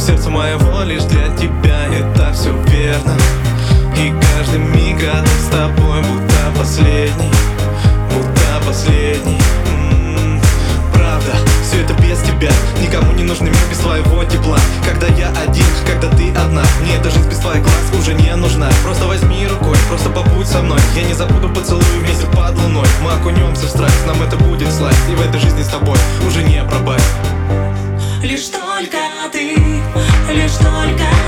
сердце моего лишь для тебя Это все верно. И каждый миг рядом с тобой будто последний Будто последний. М, Правда, все это без тебя. Никому не нужный мир без твоего тепла. Когда я один, когда ты одна. Мне эта жизнь без твоих глаз уже не нужна. Просто возьми рукой, просто побудь со мной. Я не забуду поцелуй вместе под луной. Мы окунемся в страсть, нам это будет сласть И в этой жизни с тобой только ты, лишь только ты.